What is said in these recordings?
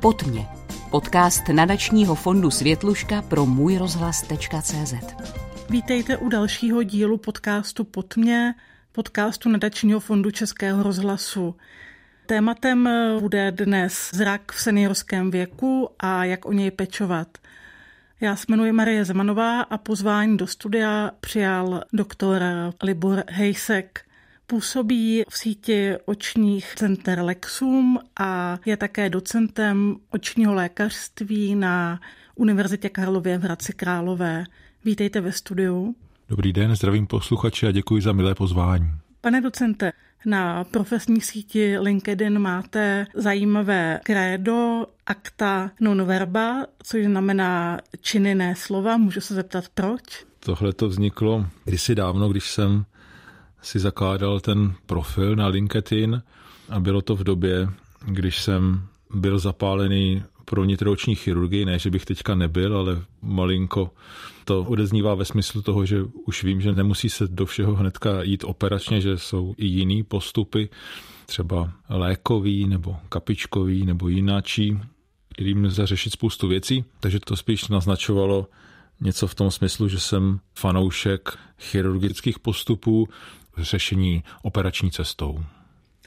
Pod mě. Podcast nadačního fondu Světluška pro můj rozhlas.cz. Vítejte u dalšího dílu podcastu Pod mě, podcastu nadačního fondu Českého rozhlasu. Tématem bude dnes zrak v seniorském věku a jak o něj pečovat. Já se jmenuji Marie Zemanová a pozvání do studia přijal doktor Libor Hejsek. Působí v síti očních center Lexum a je také docentem očního lékařství na Univerzitě Karlově v Hradci Králové. Vítejte ve studiu. Dobrý den, zdravím posluchači a děkuji za milé pozvání. Pane docente, na profesní síti LinkedIn máte zajímavé krédo acta non verba, což znamená činy ne slova. Můžu se zeptat, proč? Tohle to vzniklo kdysi dávno, když jsem si zakládal ten profil na LinkedIn a bylo to v době, když jsem byl zapálený pro nitroční chirurgii, ne, že bych teďka nebyl, ale malinko to odeznívá ve smyslu toho, že už vím, že nemusí se do všeho hnedka jít operačně, že jsou i jiný postupy, třeba lékový nebo kapičkový nebo jináčí, kterým lze řešit spoustu věcí, takže to spíš naznačovalo něco v tom smyslu, že jsem fanoušek chirurgických postupů, řešení operační cestou.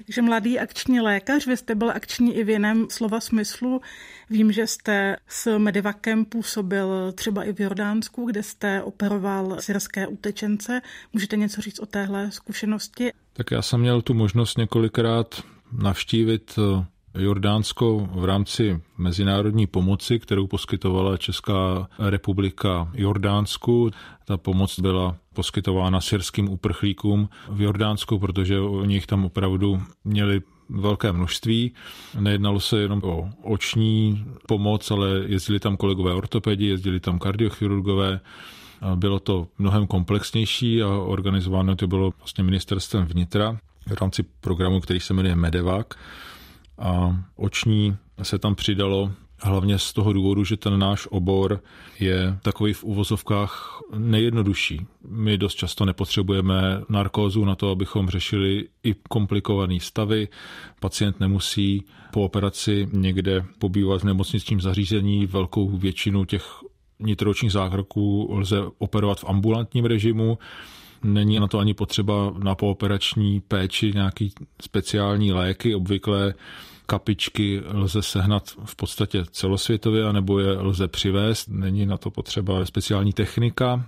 Takže mladý akční lékař, vy jste byl akční i v jiném slova smyslu. Vím, že jste s Medivakem působil třeba i v Jordánsku, kde jste operoval syrské utečence. Můžete něco říct o téhle zkušenosti? Tak já jsem měl tu možnost několikrát navštívit Jordánsko v rámci mezinárodní pomoci, kterou poskytovala Česká republika Jordánsku. Ta pomoc byla poskytována syrským uprchlíkům v Jordánsku, protože oni jich tam opravdu měli velké množství. Nejednalo se jenom o oční pomoc, ale jezdili tam kolegové ortopedi, jezdili tam kardiochirurgové. Bylo to mnohem komplexnější a organizováno to bylo vlastně ministerstvem vnitra v rámci programu, který se jmenuje Medevac a oční se tam přidalo hlavně z toho důvodu, že ten náš obor je takový v uvozovkách nejjednodušší. My dost často nepotřebujeme narkózu na to, abychom řešili i komplikované stavy. Pacient nemusí po operaci někde pobývat v nemocničním zařízení. Velkou většinu těch nitročních zákroků lze operovat v ambulantním režimu. Není na to ani potřeba na pooperační péči nějaký speciální léky. Obvykle kapičky lze sehnat v podstatě celosvětově, anebo je lze přivést. Není na to potřeba speciální technika.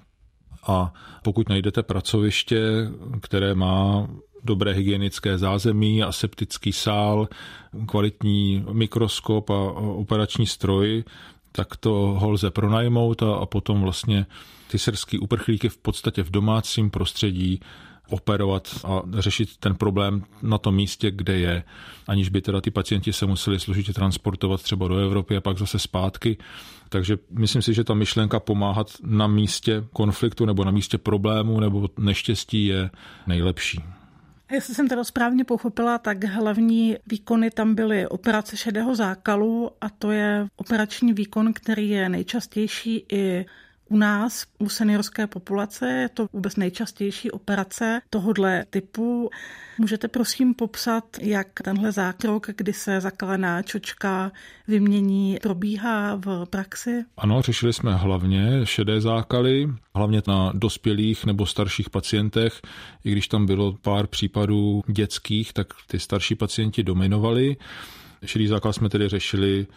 A pokud najdete pracoviště, které má dobré hygienické zázemí, aseptický sál, kvalitní mikroskop a operační stroj, tak to ho lze pronajmout a, a potom vlastně ty srský uprchlíky v podstatě v domácím prostředí operovat a řešit ten problém na tom místě, kde je, aniž by teda ty pacienti se museli složitě transportovat třeba do Evropy a pak zase zpátky. Takže myslím si, že ta myšlenka pomáhat na místě konfliktu nebo na místě problému nebo neštěstí je nejlepší. Jestli jsem teda správně pochopila, tak hlavní výkony tam byly operace šedého zákalu a to je operační výkon, který je nejčastější i u nás, u seniorské populace, je to vůbec nejčastější operace tohohle typu. Můžete prosím popsat, jak tenhle zákrok, kdy se zakalená čočka vymění, probíhá v praxi? Ano, řešili jsme hlavně šedé zákaly, hlavně na dospělých nebo starších pacientech. I když tam bylo pár případů dětských, tak ty starší pacienti dominovali. Šedý zákal jsme tedy řešili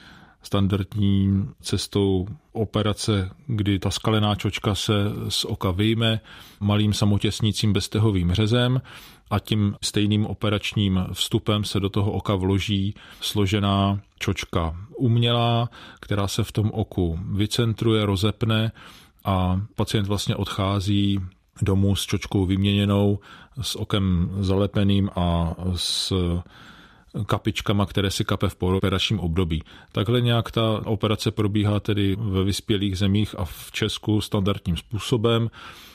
standardní cestou operace, kdy ta skalená čočka se z oka vyjme malým samotěsnícím beztehovým řezem a tím stejným operačním vstupem se do toho oka vloží složená čočka umělá, která se v tom oku vycentruje, rozepne a pacient vlastně odchází domů s čočkou vyměněnou, s okem zalepeným a s kapičkama, které si kape v pooperačním období. Takhle nějak ta operace probíhá tedy ve vyspělých zemích a v Česku standardním způsobem.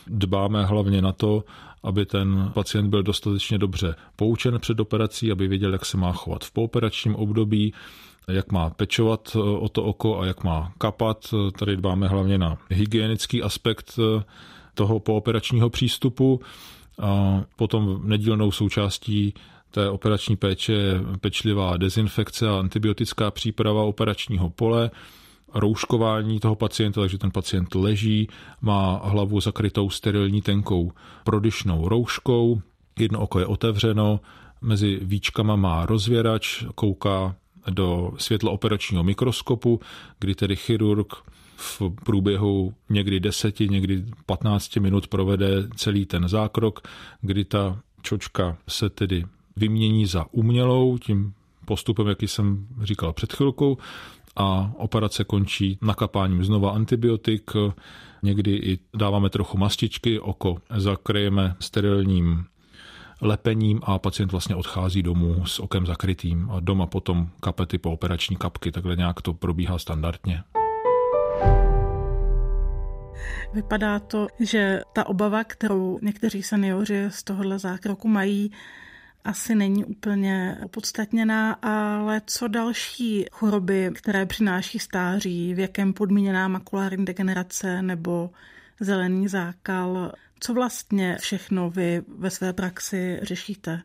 Dbáme hlavně na to, aby ten pacient byl dostatečně dobře poučen před operací, aby věděl, jak se má chovat v pooperačním období, jak má pečovat o to oko a jak má kapat. Tady dbáme hlavně na hygienický aspekt toho pooperačního přístupu. A potom nedílnou součástí té operační péče je pečlivá dezinfekce a antibiotická příprava operačního pole, rouškování toho pacienta, takže ten pacient leží, má hlavu zakrytou sterilní tenkou prodyšnou rouškou, jedno oko je otevřeno, mezi víčkama má rozvěrač, kouká do světla operačního mikroskopu, kdy tedy chirurg v průběhu někdy 10, někdy 15 minut provede celý ten zákrok, kdy ta čočka se tedy vymění za umělou, tím postupem, jaký jsem říkal před chvilkou, a operace končí nakapáním znova antibiotik, někdy i dáváme trochu mastičky, oko zakryjeme sterilním lepením a pacient vlastně odchází domů s okem zakrytým a doma potom kapety po operační kapky, takhle nějak to probíhá standardně. Vypadá to, že ta obava, kterou někteří seniori z tohohle zákroku mají, asi není úplně opodstatněná, ale co další choroby, které přináší stáří, věkem podmíněná makulární degenerace nebo zelený zákal, co vlastně všechno vy ve své praxi řešíte?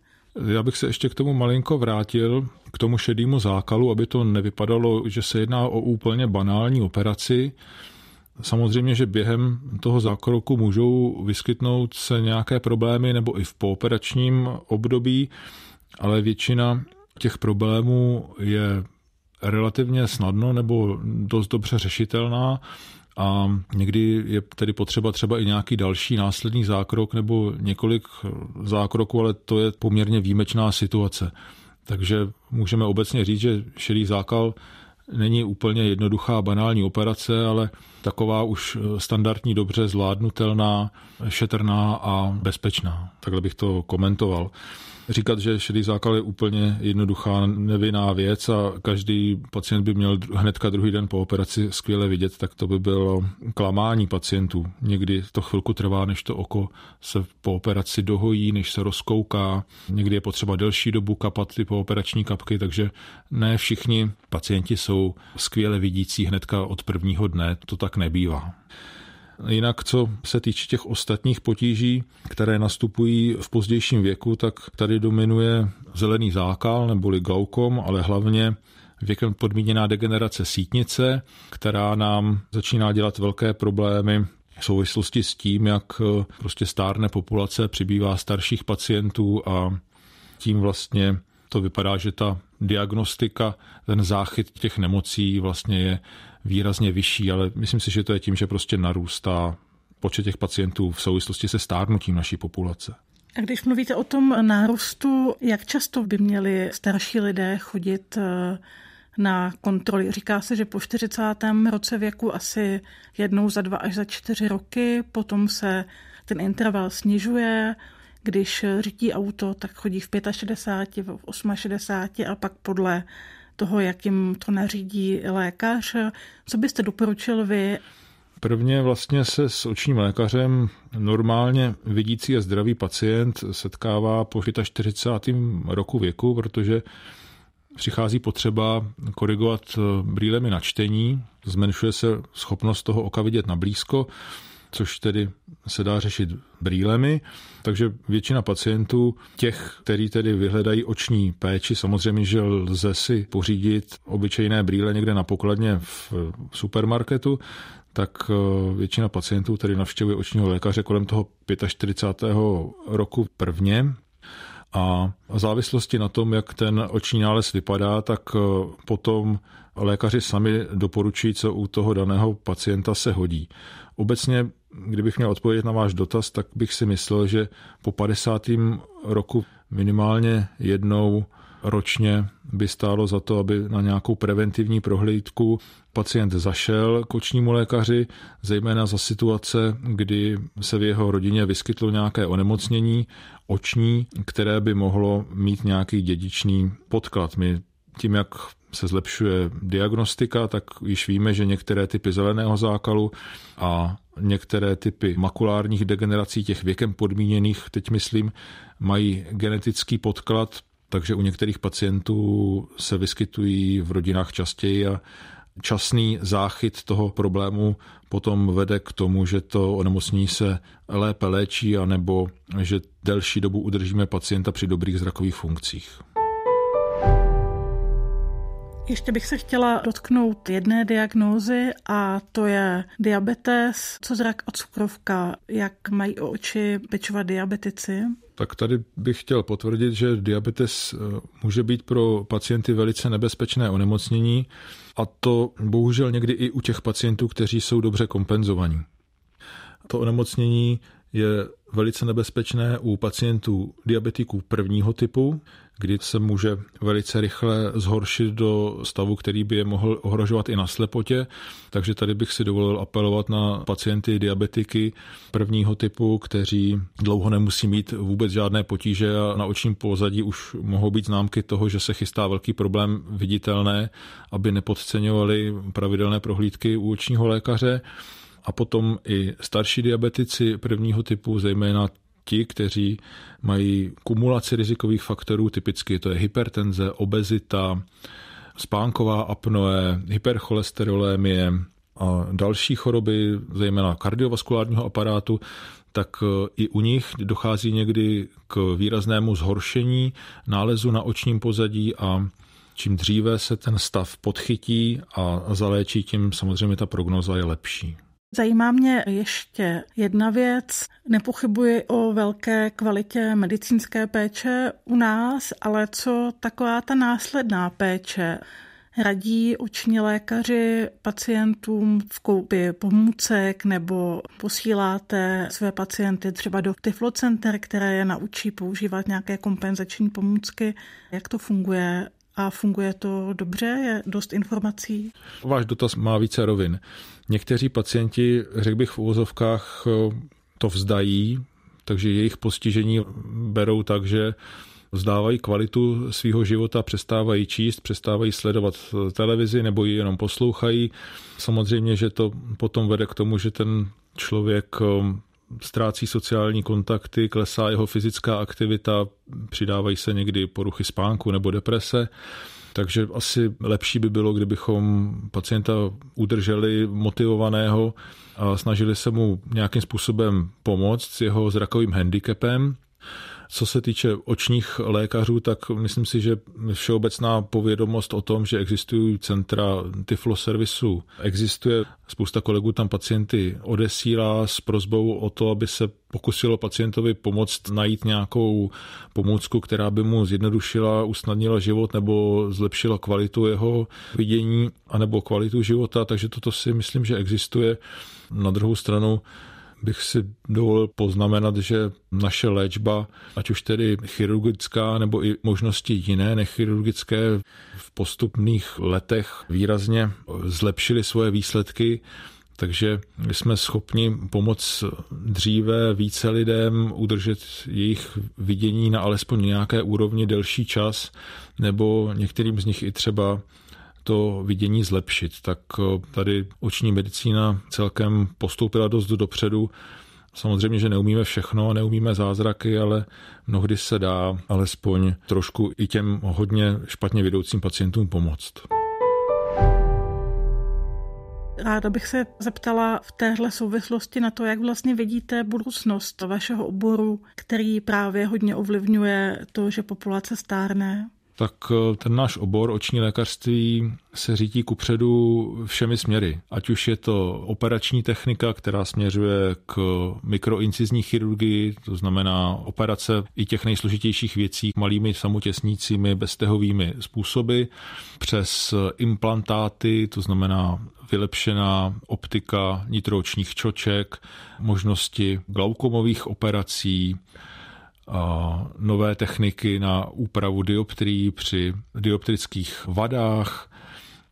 Já bych se ještě k tomu malinko vrátil, k tomu šedému zákalu, aby to nevypadalo, že se jedná o úplně banální operaci. Samozřejmě, že během toho zákroku můžou vyskytnout se nějaké problémy nebo i v pooperačním období, ale většina těch problémů je relativně snadno nebo dost dobře řešitelná a někdy je tedy potřeba třeba i nějaký další následný zákrok nebo několik zákroků, ale to je poměrně výjimečná situace. Takže můžeme obecně říct, že šedý zákal není úplně jednoduchá banální operace, ale taková už standardní, dobře zvládnutelná, šetrná a bezpečná. Takhle bych to komentoval říkat, že šedý zákal je úplně jednoduchá, nevinná věc a každý pacient by měl hnedka druhý den po operaci skvěle vidět, tak to by bylo klamání pacientů. Někdy to chvilku trvá, než to oko se po operaci dohojí, než se rozkouká. Někdy je potřeba delší dobu kapat ty operační kapky, takže ne všichni pacienti jsou skvěle vidící hnedka od prvního dne, to tak nebývá. Jinak, co se týče těch ostatních potíží, které nastupují v pozdějším věku, tak tady dominuje zelený zákal neboli glaukom, ale hlavně věkem podmíněná degenerace sítnice, která nám začíná dělat velké problémy v souvislosti s tím, jak prostě stárne populace, přibývá starších pacientů a tím vlastně to vypadá, že ta diagnostika, ten záchyt těch nemocí vlastně je výrazně vyšší, ale myslím si, že to je tím, že prostě narůstá počet těch pacientů v souvislosti se stárnutím naší populace. A když mluvíte o tom nárůstu, jak často by měli starší lidé chodit eh, na kontroly? Říká se, že po 40. roce věku asi jednou za dva až za čtyři roky, potom se ten interval snižuje, když řídí auto, tak chodí v 65, v 68 a pak podle toho, jak jim to nařídí lékař. Co byste doporučil vy? Prvně vlastně se s očním lékařem normálně vidící a zdravý pacient setkává po 45. roku věku, protože přichází potřeba korigovat brýlemi na čtení, zmenšuje se schopnost toho oka vidět na blízko, což tedy se dá řešit brýlemi, takže většina pacientů, těch, kteří tedy vyhledají oční péči, samozřejmě, že lze si pořídit obyčejné brýle někde na pokladně v supermarketu, tak eh, většina pacientů tedy navštěvuje očního lékaře kolem toho 45. roku prvně, a v závislosti na tom, jak ten oční nález vypadá, tak eh, potom lékaři sami doporučují, co u toho daného pacienta se hodí. Obecně kdybych měl odpovědět na váš dotaz, tak bych si myslel, že po 50. roku minimálně jednou ročně by stálo za to, aby na nějakou preventivní prohlídku pacient zašel k očnímu lékaři, zejména za situace, kdy se v jeho rodině vyskytlo nějaké onemocnění oční, které by mohlo mít nějaký dědičný podklad. My tím, jak se zlepšuje diagnostika, tak již víme, že některé typy zeleného zákalu a některé typy makulárních degenerací, těch věkem podmíněných, teď myslím, mají genetický podklad, takže u některých pacientů se vyskytují v rodinách častěji a, časný záchyt toho problému potom vede k tomu, že to onemocnění se lépe léčí, anebo že delší dobu udržíme pacienta při dobrých zrakových funkcích. Ještě bych se chtěla dotknout jedné diagnózy a to je diabetes, co zrak a cukrovka. Jak mají o oči pečovat diabetici? Tak tady bych chtěl potvrdit, že diabetes eh, může být pro pacienty velice nebezpečné onemocnění a to bohužel někdy i u těch pacientů, kteří jsou dobře kompenzovaní. To onemocnění je velice nebezpečné u pacientů diabetiků prvního typu, kdy se může velice rychle zhoršit do stavu, který by je mohl ohrožovat i na slepotě. Takže tady bych si dovolil apelovat na pacienty diabetiky prvního typu, kteří dlouho nemusí mít vůbec žádné potíže a na očním pozadí už mohou být známky toho, že se chystá velký problém viditelné, aby nepodceňovali pravidelné prohlídky u očního lékaře a potom i starší diabetici prvního typu, zejména ti, kteří mají kumulaci rizikových faktorů, typicky to je hypertenze, obezita, spánková apnoe, hypercholesterolémie a další choroby, zejména kardiovaskulárního aparátu, tak e, i u nich dochází někdy k výraznému zhoršení nálezu na očním pozadí a čím dříve se ten stav podchytí a zaléčí, tím samozřejmě ta prognoza je lepší. Zajímá mě ještě jedna věc. Nepochybuji o velké kvalitě medicínské péče u nás, ale co taková ta následná péče? Radí oční lékaři pacientům v koupi pomůcek nebo posíláte své pacienty třeba do tyflocenter, které je naučí používat nějaké kompenzační pomůcky. Jak to funguje a funguje to dobře? Je dost informací? Váš dotaz má více rovin. Někteří pacienti, řekl bych v úvozovkách, to vzdají, takže jejich postižení berou tak, že vzdávají kvalitu svého života, přestávají číst, přestávají sledovat televizi nebo ji jenom poslouchají. Samozřejmě, že to potom vede k tomu, že ten člověk ztrácí sociální kontakty, klesá jeho fyzická aktivita, přidávají se někdy poruchy spánku nebo deprese. Takže asi lepší by bylo, kdybychom pacienta udrželi motivovaného a snažili se mu nějakým způsobem pomoct s jeho zrakovým handicapem. Co se týče očních lékařů, tak myslím si, že všeobecná povědomost o tom, že existují centra Tiflo servisu, existuje. Spousta kolegů tam pacienty odesílá s prozbou o to, aby se pokusilo pacientovi pomoct najít nějakou pomůcku, která by mu zjednodušila, usnadnila život nebo zlepšila kvalitu jeho vidění anebo kvalitu života, takže toto si myslím, že existuje. Na druhou stranu bych si dovolil poznamenat, že naše léčba, ať už tedy chirurgická nebo i možnosti jiné nechirurgické, v postupných letech výrazně zlepšily svoje výsledky. Takže jsme schopni pomoct dříve více lidem udržet jejich vidění na alespoň nějaké úrovni delší čas, nebo některým z nich i třeba to vidění zlepšit. Tak eh, tady oční medicína celkem postoupila dost dopředu. Samozřejmě, že neumíme všechno, neumíme zázraky, ale mnohdy se dá alespoň trošku i těm hodně špatně vidoucím pacientům pomoct. Ráda bych se zeptala v téhle souvislosti na to, jak vlastně vidíte budoucnost vašeho oboru, který právě hodně ovlivňuje to, že populace stárne tak eh, ten náš obor oční lékařství se řítí kupředu všemi směry. Ať už je to operační technika, která směřuje k mikroincizní chirurgii, to znamená operace i těch nejsložitějších věcí malými samotěsnícími beztehovými způsoby, přes implantáty, to znamená vylepšená optika nitroočních čoček, možnosti glaukomových operací, nové techniky na úpravu dioptrií při dioptrických vadách,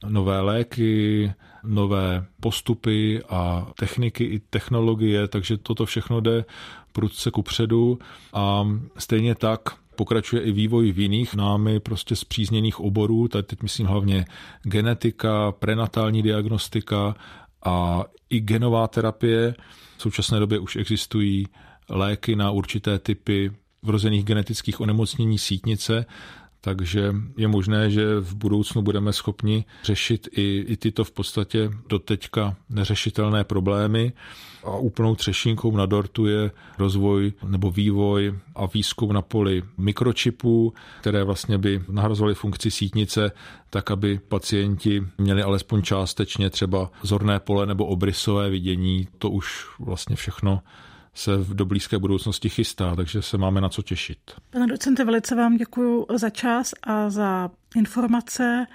nové léky, nové postupy a techniky i technologie, takže toto všechno jde prudce ku předu a stejně tak pokračuje i vývoj v jiných námi prostě zpřízněných oborů, tady teď myslím hlavně genetika, prenatální diagnostika a i genová terapie. V současné době už existují léky na určité typy vrozených genetických onemocnění sítnice, takže je možné, že v budoucnu budeme schopni řešit i, i tyto v podstatě doteďka neřešitelné problémy. A úplnou třešínkou na dortu je rozvoj nebo vývoj a výzkum na poli mikročipů, které vlastně by nahrazovaly funkci sítnice, tak aby pacienti měli alespoň částečně třeba zorné pole nebo obrysové vidění. To už vlastně všechno se v do blízké budoucnosti chystá, takže se máme na co těšit. Pane docente, velice vám děkuji za čas a za informace.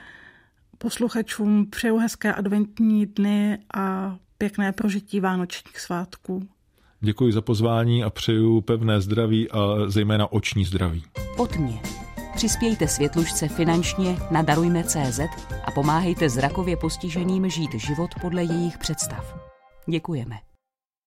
Posluchačům přeju hezké adventní dny a pěkné prožití vánočních svátků. Děkuji za pozvání a přeju pevné zdraví a zejména oční zdraví. Od mě. Přispějte světlušce finančně na Darujme.cz a pomáhejte zrakově postiženým žít život podle jejich představ. Děkujeme.